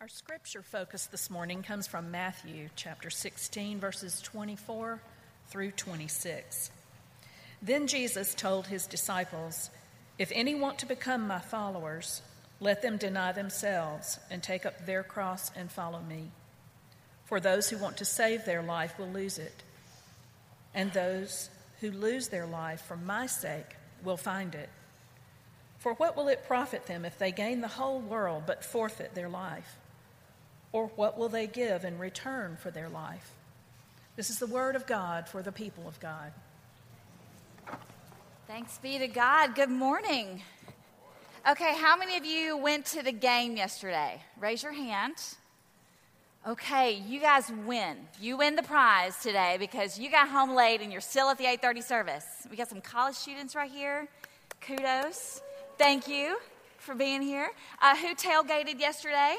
Our scripture focus this morning comes from Matthew chapter 16, verses 24 through 26. Then Jesus told his disciples, If any want to become my followers, let them deny themselves and take up their cross and follow me. For those who want to save their life will lose it, and those who lose their life for my sake will find it. For what will it profit them if they gain the whole world but forfeit their life? Or what will they give in return for their life? This is the word of God for the people of God. Thanks be to God. Good morning. Okay, how many of you went to the game yesterday? Raise your hand. Okay, you guys win. You win the prize today because you got home late and you're still at the 8:30 service. We got some college students right here. Kudos. Thank you for being here. Uh, who tailgated yesterday?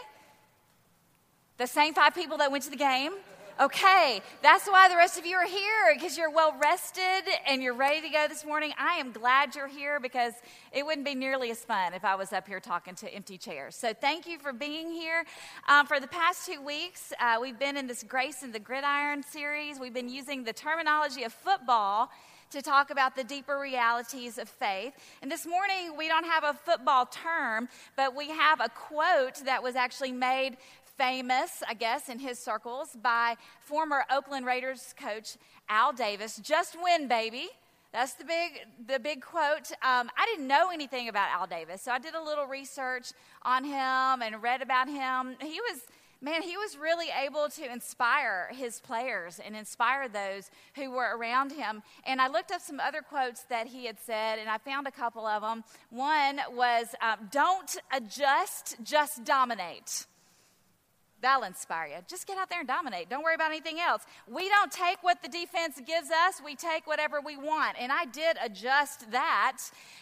The same five people that went to the game? Okay, that's why the rest of you are here because you're well rested and you're ready to go this morning. I am glad you're here because it wouldn't be nearly as fun if I was up here talking to empty chairs. So, thank you for being here. Um, for the past two weeks, uh, we've been in this Grace in the Gridiron series. We've been using the terminology of football to talk about the deeper realities of faith. And this morning, we don't have a football term, but we have a quote that was actually made famous, I guess, in his circles by former Oakland Raiders coach Al Davis. Just win, baby. That's the big, the big quote. Um, I didn't know anything about Al Davis, so I did a little research on him and read about him. He was, man, he was really able to inspire his players and inspire those who were around him. And I looked up some other quotes that he had said, and I found a couple of them. One was, um, "Don't adjust, just dominate." That'll inspire you. Just get out there and dominate. Don't worry about anything else. We don't take what the defense gives us, we take whatever we want. And I did adjust that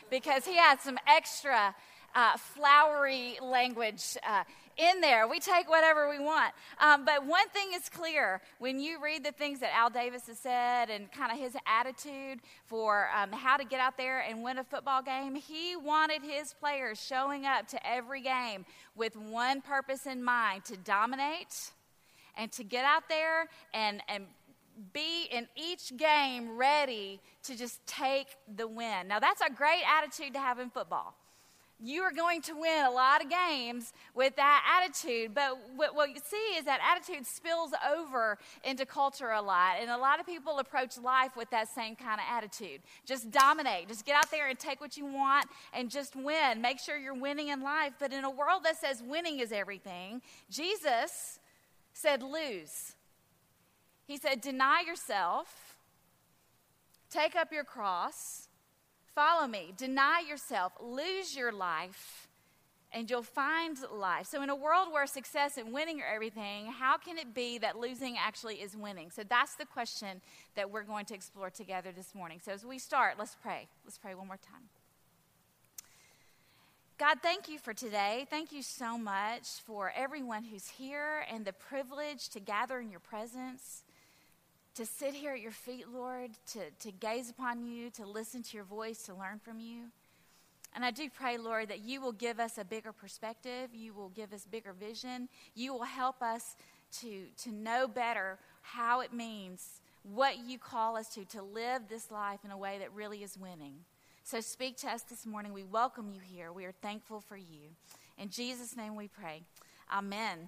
because he had some extra uh, flowery language uh, in there. We take whatever we want. Um, but one thing is clear when you read the things that Al Davis has said and kind of his attitude for um, how to get out there and win a football game, he wanted his players showing up to every game with one purpose in mind to dominate and to get out there and, and be in each game ready to just take the win. Now, that's a great attitude to have in football you are going to win a lot of games with that attitude. But what, what, you see is that attitude spills over into culture a lot. And a lot of people approach life with that same kind of attitude. Just dominate. Just get out there and take what you want and just win. Make sure you're winning in life. But in a world that says winning is everything, Jesus said lose. He said, deny yourself, take up your cross Follow me. Deny yourself. Lose your life, and you'll find life. So, in a world where success and winning are everything, how can it be that losing actually is winning? So, that's the question that we're going to explore together this morning. So, as we start, let's pray. Let's pray one more time. God, thank you for today. Thank you so much for everyone who's here and the privilege to gather in your presence to sit here at your feet, Lord, to, to gaze upon you, to listen to your voice, to learn from you. And I do pray, Lord, that you will give us a bigger perspective. You will give us bigger vision. You will help us to, to know better how it means, what you call us to, to live this life in a way that really is winning. So speak to us this morning. We welcome you here. We are thankful for you. In Jesus' name we pray. Amen.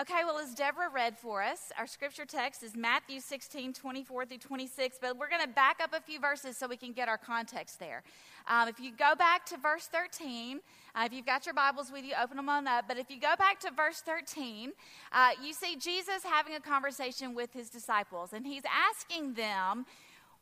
Okay, well, as Deborah read for us, our scripture text is Matthew 16, 24 through 26, but we're going to back up a few verses so we can get our context there. Um, if you go back to verse 13, uh, if you've got your Bibles with you, open them on up. But if you go back to verse 13, uh, you see Jesus having a conversation with his disciples, and he's asking them,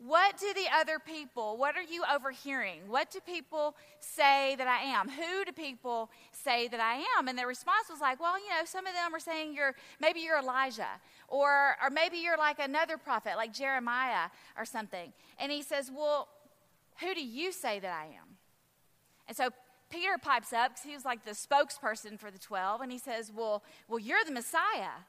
what do the other people, what are you overhearing? What do people say that I am? Who do people say that I am? And their response was like, well, you know, some of them are saying you're, maybe you're Elijah, or, or maybe you're like another prophet, like Jeremiah or something. And he says, well, who do you say that I am? And so Peter pipes up because he was like the spokesperson for the 12, and he says, well, well, you're the Messiah.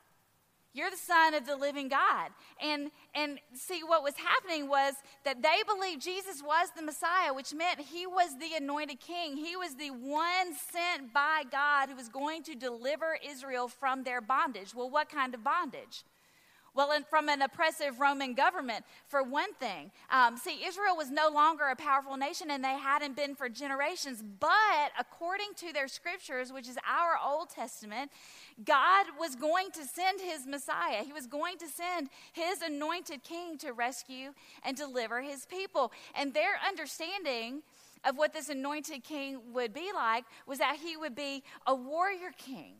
You're the son of the living God. And and see what was happening was that they believed Jesus was the Messiah, which meant he was the anointed king. He was the one sent by God who was going to deliver Israel from their bondage. Well, what kind of bondage? Well, and from an oppressive Roman government, for one thing. Um, see, Israel was no longer a powerful nation and they hadn't been for generations. But according to their scriptures, which is our Old Testament, God was going to send his Messiah. He was going to send his anointed king to rescue and deliver his people. And their understanding of what this anointed king would be like was that he would be a warrior king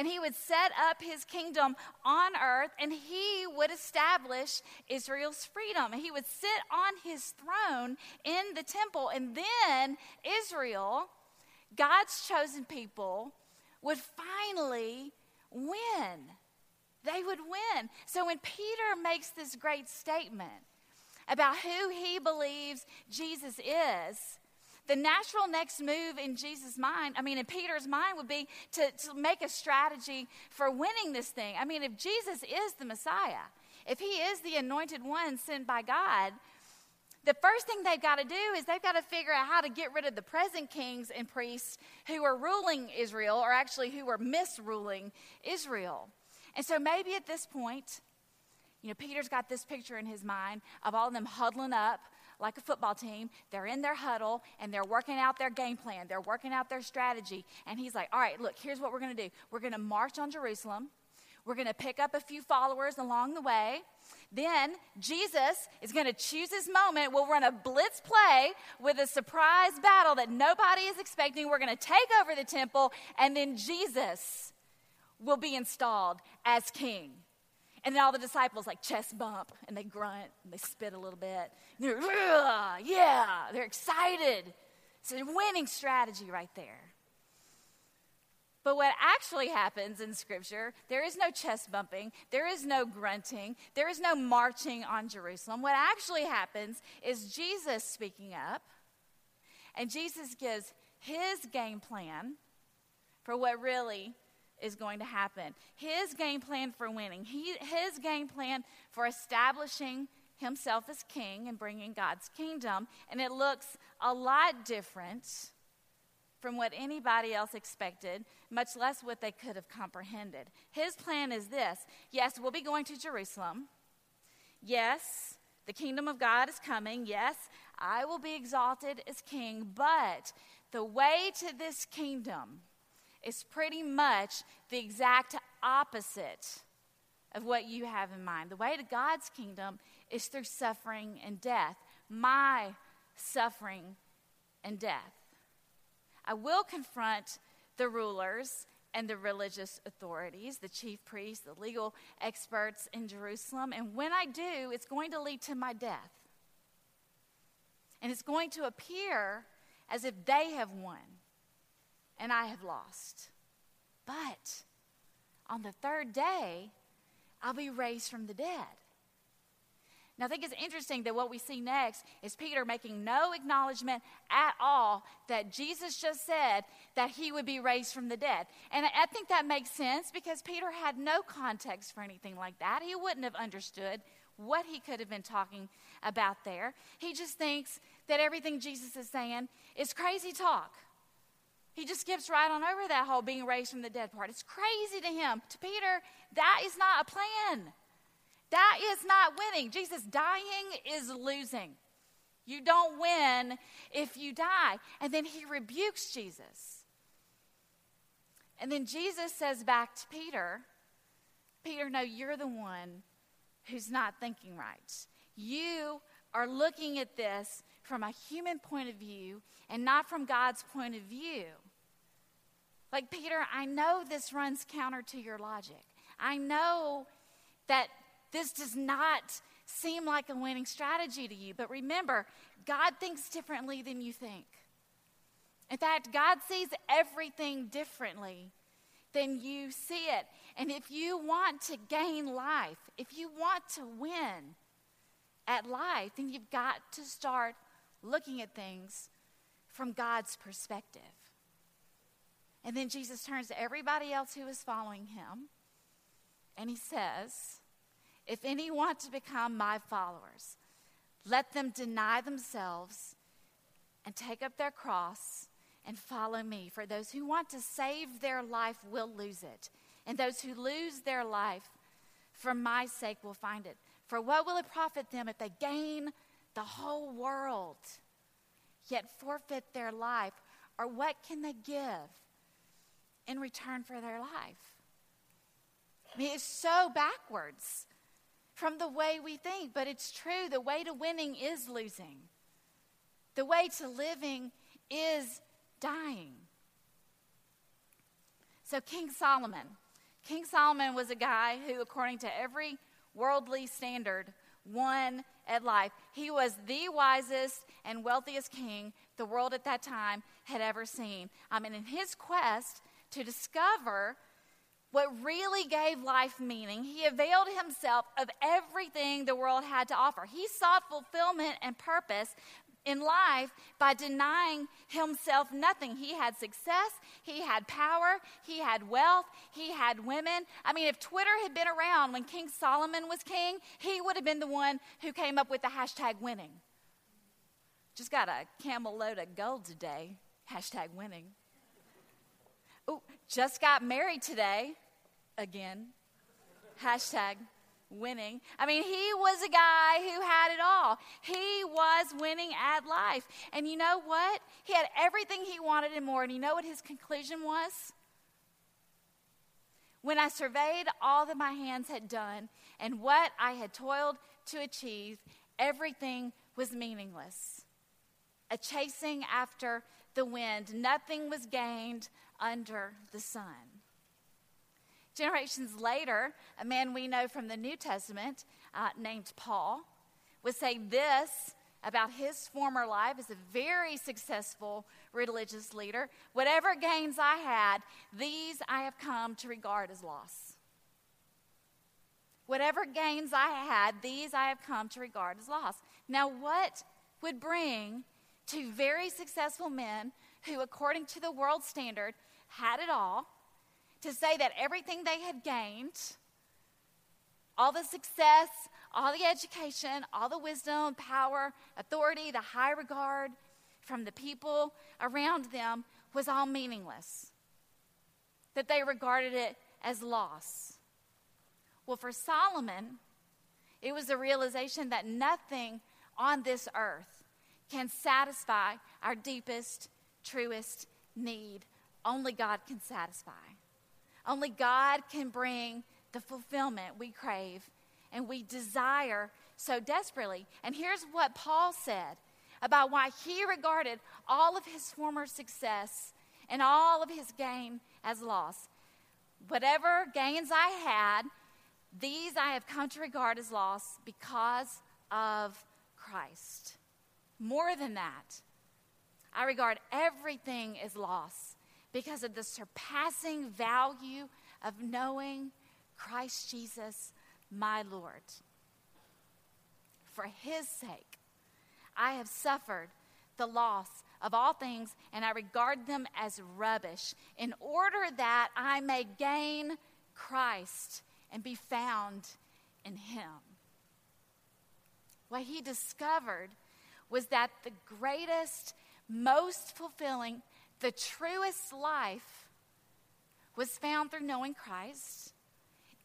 and he would set up his kingdom on earth and he would establish Israel's freedom. He would sit on his throne in the temple, and then Israel, God's chosen people, would finally win. They would win. So when Peter makes this great statement about who he believes Jesus is, the natural next move in Jesus' mind, I mean, in Peter's mind, would be to, to make a strategy for winning this thing. I mean, if Jesus is the Messiah, if he is the anointed one sent by God, the first thing they've got to do is they've got to figure out how to get rid of the present kings and priests who are ruling Israel, or actually who are misruling Israel. And so maybe at this point, you know, Peter's got this picture in his mind of all of them huddling up like a football team. They're in their huddle and they're working out their game plan. They're working out their strategy. And he's like, all right, look, here's what we're going to do. We're going to march on Jerusalem. We're going to pick up a few followers along the way. Then Jesus is going to choose his moment. We'll run a blitz play with a surprise battle that nobody is expecting. We're going to take over the temple, and then Jesus will be installed as king. And then all the disciples like chest bump and they grunt and they spit a little bit. And They're, yeah, they're excited. It's a winning strategy right there. But what actually happens in Scripture, there is no chest bumping, there is no grunting, there is no marching on Jerusalem. What actually happens is Jesus speaking up, and Jesus gives his game plan for what really is going to happen. His game plan for winning, he, his game plan for establishing himself as king and bringing God's kingdom. And it looks a lot different from what anybody else expected, much less what they could have comprehended. His plan is this yes, we'll be going to Jerusalem. Yes, the kingdom of God is coming. Yes, I will be exalted as king. But the way to this kingdom is pretty much the exact opposite of what you have in mind. The way to God's kingdom is through suffering and death. My suffering and death. I will confront the rulers and the religious authorities, the chief priests, the legal experts in Jerusalem. And when I do, it's going to lead to my death. And it's going to appear as if they have won and I have lost. But on the third day, I'll be raised from the dead. Now, I think it's interesting that what we see next is Peter making no acknowledgement at all that Jesus just said that he would be raised from the dead. And I think that makes sense because Peter had no context for anything like that. He wouldn't have understood what he could have been talking about there. He just thinks that everything Jesus is saying is crazy talk. He just skips right on over that whole being raised from the dead part. It's crazy to him. To Peter, that is not a plan. That is not winning. Jesus dying is losing. You don't win if you die. And then he rebukes Jesus. And then Jesus says back to Peter, Peter, no, you're the one who's not thinking right. You are looking at this from a human point of view and not from God's point of view. Like, Peter, I know this runs counter to your logic. I know that this does not seem like a winning strategy to you, but remember, God thinks differently than you think. In fact, God sees everything differently than you see it. And if you want to gain life, if you want to win at life, then you've got to start looking at things from God's perspective. And then Jesus turns to everybody else who is following him And he says, If any want to become my followers, let them deny themselves and take up their cross and follow me. For those who want to save their life will lose it, and those who lose their life for my sake will find it. For what will it profit them if they gain the whole world, yet forfeit their life? Or what can they give in return for their life? I mean, it's so backwards from the way we think, but it's true. The way to winning is losing, the way to living is dying. So, King Solomon, King Solomon was a guy who, according to every worldly standard, won at life. He was the wisest and wealthiest king the world at that time had ever seen. Um, I mean, in his quest to discover what really gave life meaning, he availed himself of everything the world had to offer. He sought fulfillment and purpose in life by denying himself nothing. He had success, he had power, he had wealth, he had women. I mean, if Twitter had been around when King Solomon was king, he would have been the one who came up with the hashtag winning. Just got a camel load of gold today, hashtag winning. Oh, just got married today, again, hashtag winning. I mean, he was a guy who had it all. He was winning at life. And you know what? He had everything he wanted and more. And you know what his conclusion was? When I surveyed all that my hands had done and what I had toiled to achieve, everything was meaningless. A chasing after the wind, nothing was gained under the sun. Generations later, a man we know from the New Testament uh, named Paul would say this about his former life as a very successful religious leader Whatever gains I had, these I have come to regard as loss. Whatever gains I had, these I have come to regard as loss. Now, what would bring two very successful men who, according to the world standard, had it all? to say that everything they had gained, all the success, all the education, all the wisdom, power, authority, the high regard from the people around them was all meaningless. That they regarded it as loss. Well, for Solomon, it was a realization that nothing on this earth can satisfy our deepest, truest need. Only God can satisfy. Only God can bring the fulfillment we crave and we desire so desperately. And here's what Paul said about why he regarded all of his former success and all of his gain as loss. Whatever gains I had, these I have come to regard as loss because of Christ. More than that, I regard everything as loss because of the surpassing value of knowing Christ Jesus, my Lord. For his sake, I have suffered the loss of all things, and I regard them as rubbish, in order that I may gain Christ and be found in him. What he discovered was that the greatest, most fulfilling, the truest life was found through knowing Christ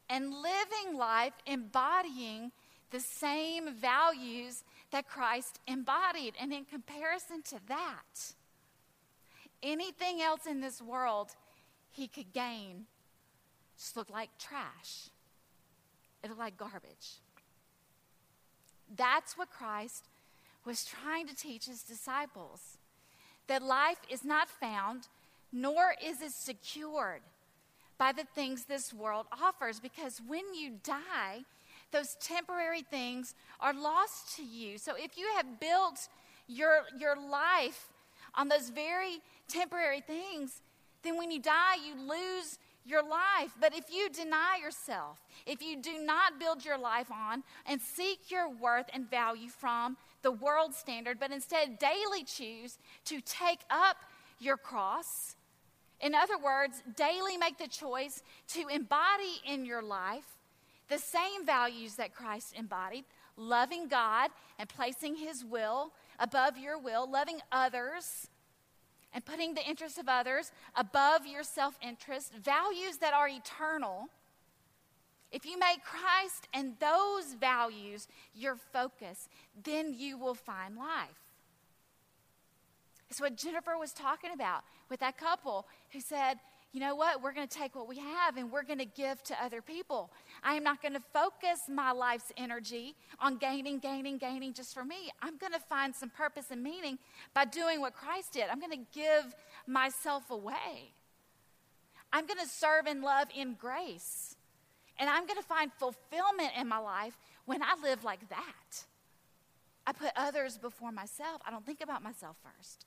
and living life embodying the same values that Christ embodied. And in comparison to that, anything else in this world he could gain just looked like trash. It looked like garbage. That's what Christ was trying to teach his disciples that life is not found, nor is it secured by the things this world offers. Because when you die, those temporary things are lost to you. So if you have built your, your life on those very temporary things, then when you die, you lose your life. But if you deny yourself, if you do not build your life on and seek your worth and value from the world standard, but instead daily choose to take up your cross. In other words, daily make the choice to embody in your life the same values that Christ embodied loving God and placing His will above your will, loving others and putting the interests of others above your self interest, values that are eternal. If you make Christ and those values your focus, then you will find life. It's what Jennifer was talking about with that couple who said, you know what? We're going to take what we have and we're going to give to other people. I am not going to focus my life's energy on gaining, gaining, gaining just for me. I'm going to find some purpose and meaning by doing what Christ did. I'm going to give myself away. I'm going to serve and love in grace. And I'm going to find fulfillment in my life when I live like that. I put others before myself. I don't think about myself first.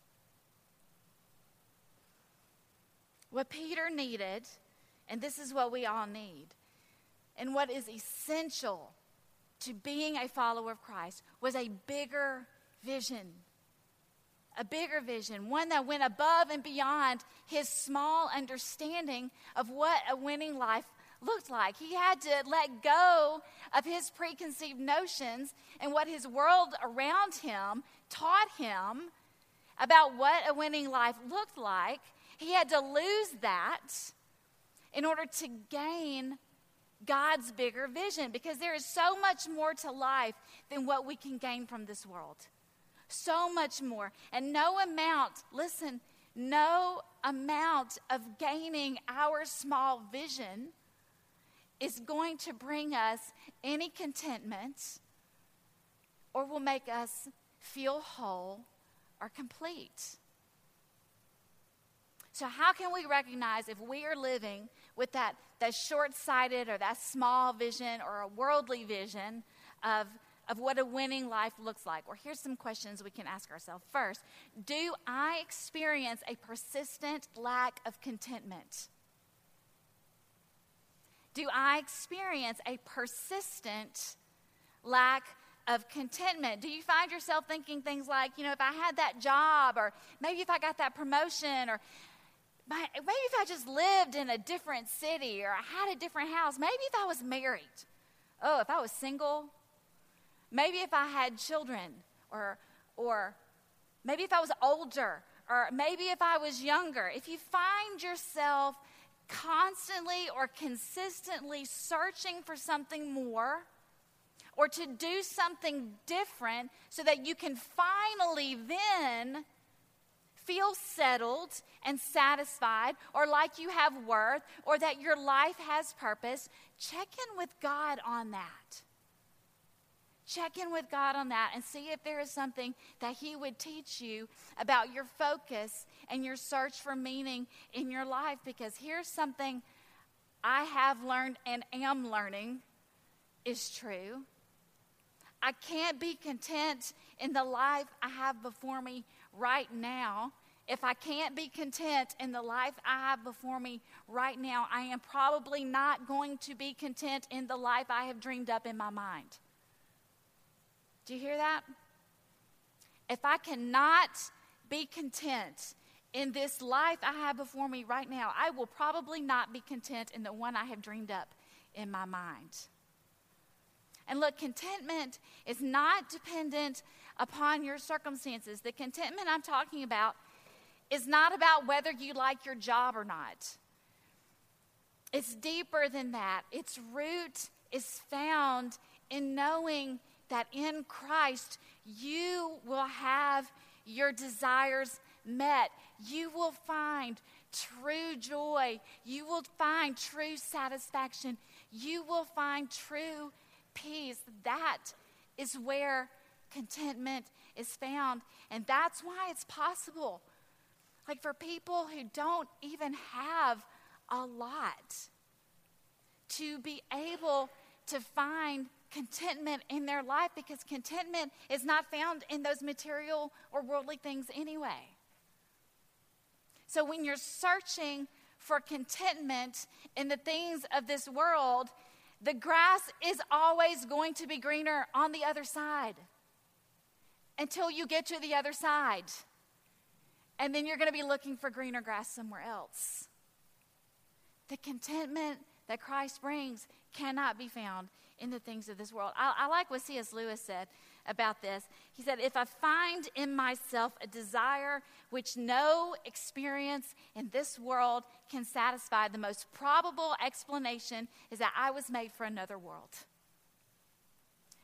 What Peter needed, and this is what we all need, and what is essential to being a follower of Christ, was a bigger vision. A bigger vision, one that went above and beyond his small understanding of what a winning life looked like. He had to let go of his preconceived notions and what his world around him taught him about what a winning life looked like he had to lose that in order to gain God's bigger vision because there is so much more to life than what we can gain from this world. So much more. And no amount, listen, no amount of gaining our small vision is going to bring us any contentment or will make us feel whole or complete. So, how can we recognize if we are living with that, that short sighted or that small vision or a worldly vision of, of what a winning life looks like? Well, here's some questions we can ask ourselves. First, do I experience a persistent lack of contentment? Do I experience a persistent lack of contentment? Do you find yourself thinking things like, you know, if I had that job, or maybe if I got that promotion, or maybe if I just lived in a different city or I had a different house, maybe if I was married, oh, if I was single, maybe if I had children, or, or maybe if I was older, or maybe if I was younger, if you find yourself constantly or consistently searching for something more, or to do something different so that you can finally then feel settled and satisfied or like you have worth or that your life has purpose, check in with God on that. Check in with God on that and see if there is something that He would teach you about your focus and your search for meaning in your life. Because here's something I have learned and am learning is true. I can't be content in the life I have before me right now, if I can't be content in the life I have before me right now, I am probably not going to be content in the life I have dreamed up in my mind. Do you hear that? If I cannot be content in this life I have before me right now, I will probably not be content in the one I have dreamed up in my mind. And look, contentment is not dependent upon your circumstances. The contentment I'm talking about is not about whether you like your job or not. It's deeper than that. Its root is found in knowing that in Christ you will have your desires met. You will find true joy. You will find true satisfaction. You will find true peace. That is where contentment is found. And that's why it's possible. Like for people who don't even have a lot, to be able to find contentment in their life because contentment is not found in those material or worldly things anyway. So when you're searching for contentment in the things of this world, the grass is always going to be greener on the other side until you get to the other side. And then you're going to be looking for greener grass somewhere else. The contentment that Christ brings cannot be found in the things of this world. I, I, like what C.S. Lewis said about this. He said, If I find in myself a desire which no experience in this world can satisfy, the most probable explanation is that I was made for another world.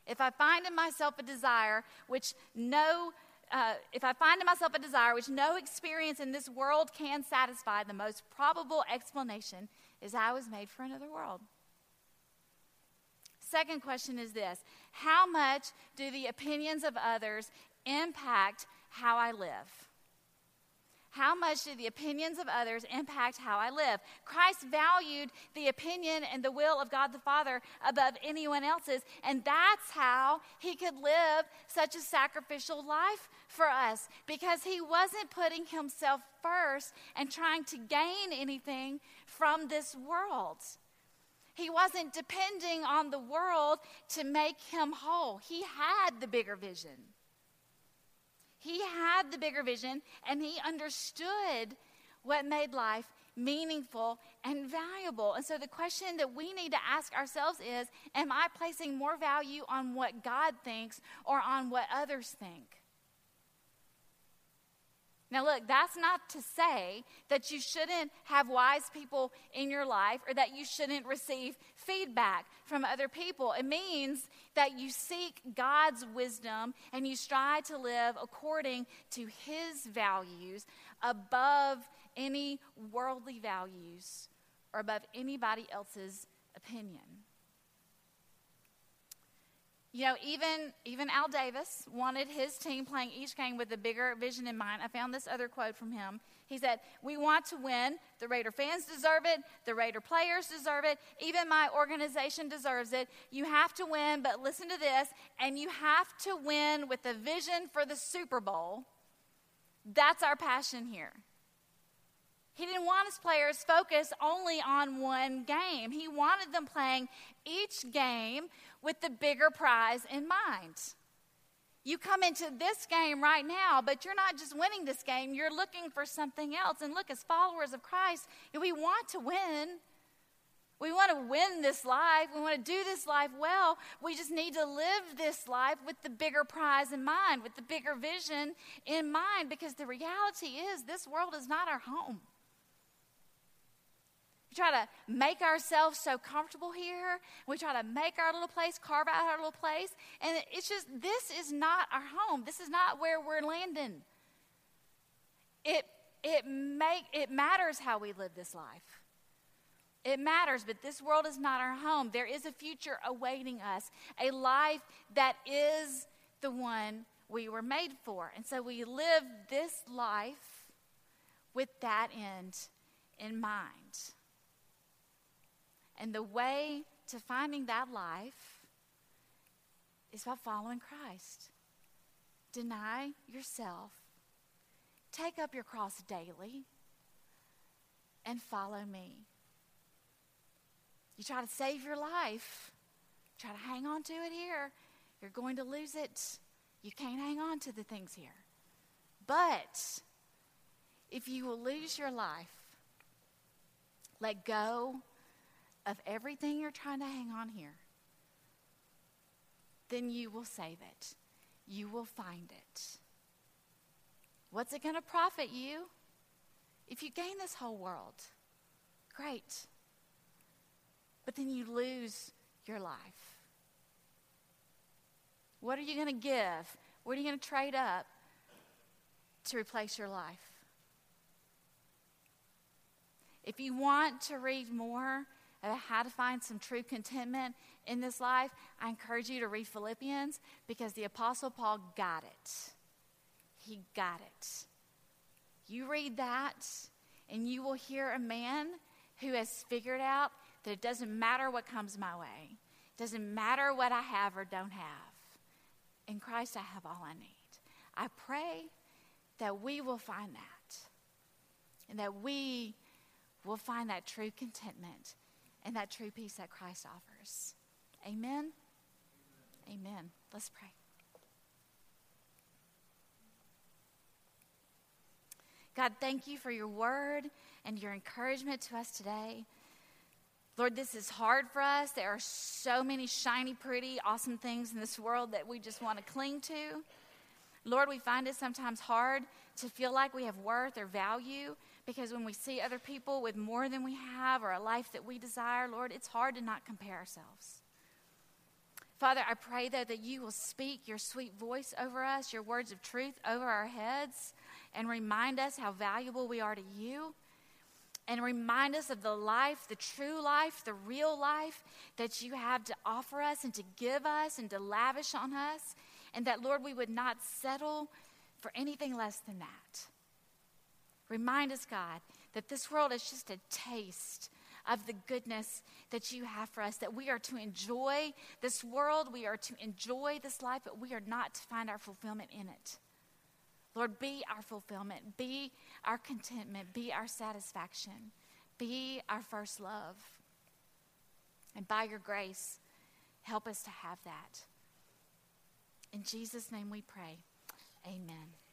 If I find in myself a desire which no uh, if I find in myself a desire which no experience in this world can satisfy, the most probable explanation is I was made for another world. Second question is this How much do the opinions of others impact how I live? How much do the opinions of others impact how I live? Christ valued the opinion and the will of God the Father above anyone else's, and that's how he could live such a sacrificial life for us because he wasn't putting himself first and trying to gain anything from this world. He wasn't depending on the world to make him whole. He had the bigger vision. He had the bigger vision and he understood what made life meaningful and valuable. And so the question that we need to ask ourselves is Am I placing more value on what God thinks or on what others think? Now, look, that's not to say that you shouldn't have wise people in your life or that you shouldn't receive feedback from other people. It means that you seek God's wisdom and you strive to live according to His values above any worldly values or above anybody else's opinion. You know, even, even Al Davis wanted his team playing each game with a bigger vision in mind. I found this other quote from him. He said, We want to win. The Raider fans deserve it. The Raider players deserve it. Even my organization deserves it. You have to win, but listen to this, and you have to win with a vision for the Super Bowl. That's our passion here. He didn't want his players focused only on one game. He wanted them playing each game with the bigger prize in mind. You come into this game right now, but you're not just winning this game, you're looking for something else. And look, as followers of Christ, we want to win. We want to win this life. We want to do this life well. We just need to live this life with the bigger prize in mind, with the bigger vision in mind, because the reality is this world is not our home. We try to make ourselves so comfortable here. We try to make our little place, carve out our little place. And it's just, this is not our home. This is not where we're landing. It, it, make, it matters how we live this life. It matters, but this world is not our home. There is a future awaiting us, a life that is the one we were made for. And so we live this life with that end in mind. And the way to finding that life is by following Christ. Deny yourself, take up your cross daily, and follow me. You try to save your life, try to hang on to it here, you're going to lose it. You can't hang on to the things here. But if you will lose your life, let go of everything you're trying to hang on here, then you will save it. You will find it. What's it going to profit you if you gain this whole world? Great. But then you lose your life. What are you going to give? What are you going to trade up to replace your life? If you want to read more how to find some true contentment in this life, I encourage you to read Philippians because the Apostle Paul got it. He got it. You read that, and you will hear a man who has figured out that it doesn't matter what comes my way, it doesn't matter what I have or don't have. In Christ, I have all I need. I pray that we will find that and that we will find that true contentment and that true peace that Christ offers. Amen. Amen. Let's pray. God, thank you for your word and your encouragement to us today. Lord, this is hard for us. There are so many shiny, pretty, awesome things in this world that we just want to cling to. Lord, we find it sometimes hard to feel like we have worth or value because when we see other people with more than we have or a life that we desire, Lord, it's hard to not compare ourselves. Father, I pray, though, that you will speak your sweet voice over us, your words of truth over our heads, and remind us how valuable we are to you and remind us of the life, the true life, the real life that you have to offer us and to give us and to lavish on us. And that, Lord, we would not settle for anything less than that. Remind us, God, that this world is just a taste of the goodness that you have for us, that we are to enjoy this world, we are to enjoy this life, but we are not to find our fulfillment in it. Lord, be our fulfillment, be our contentment, be our satisfaction, be our first love. And by your grace, help us to have that. In Jesus' name we pray. Amen.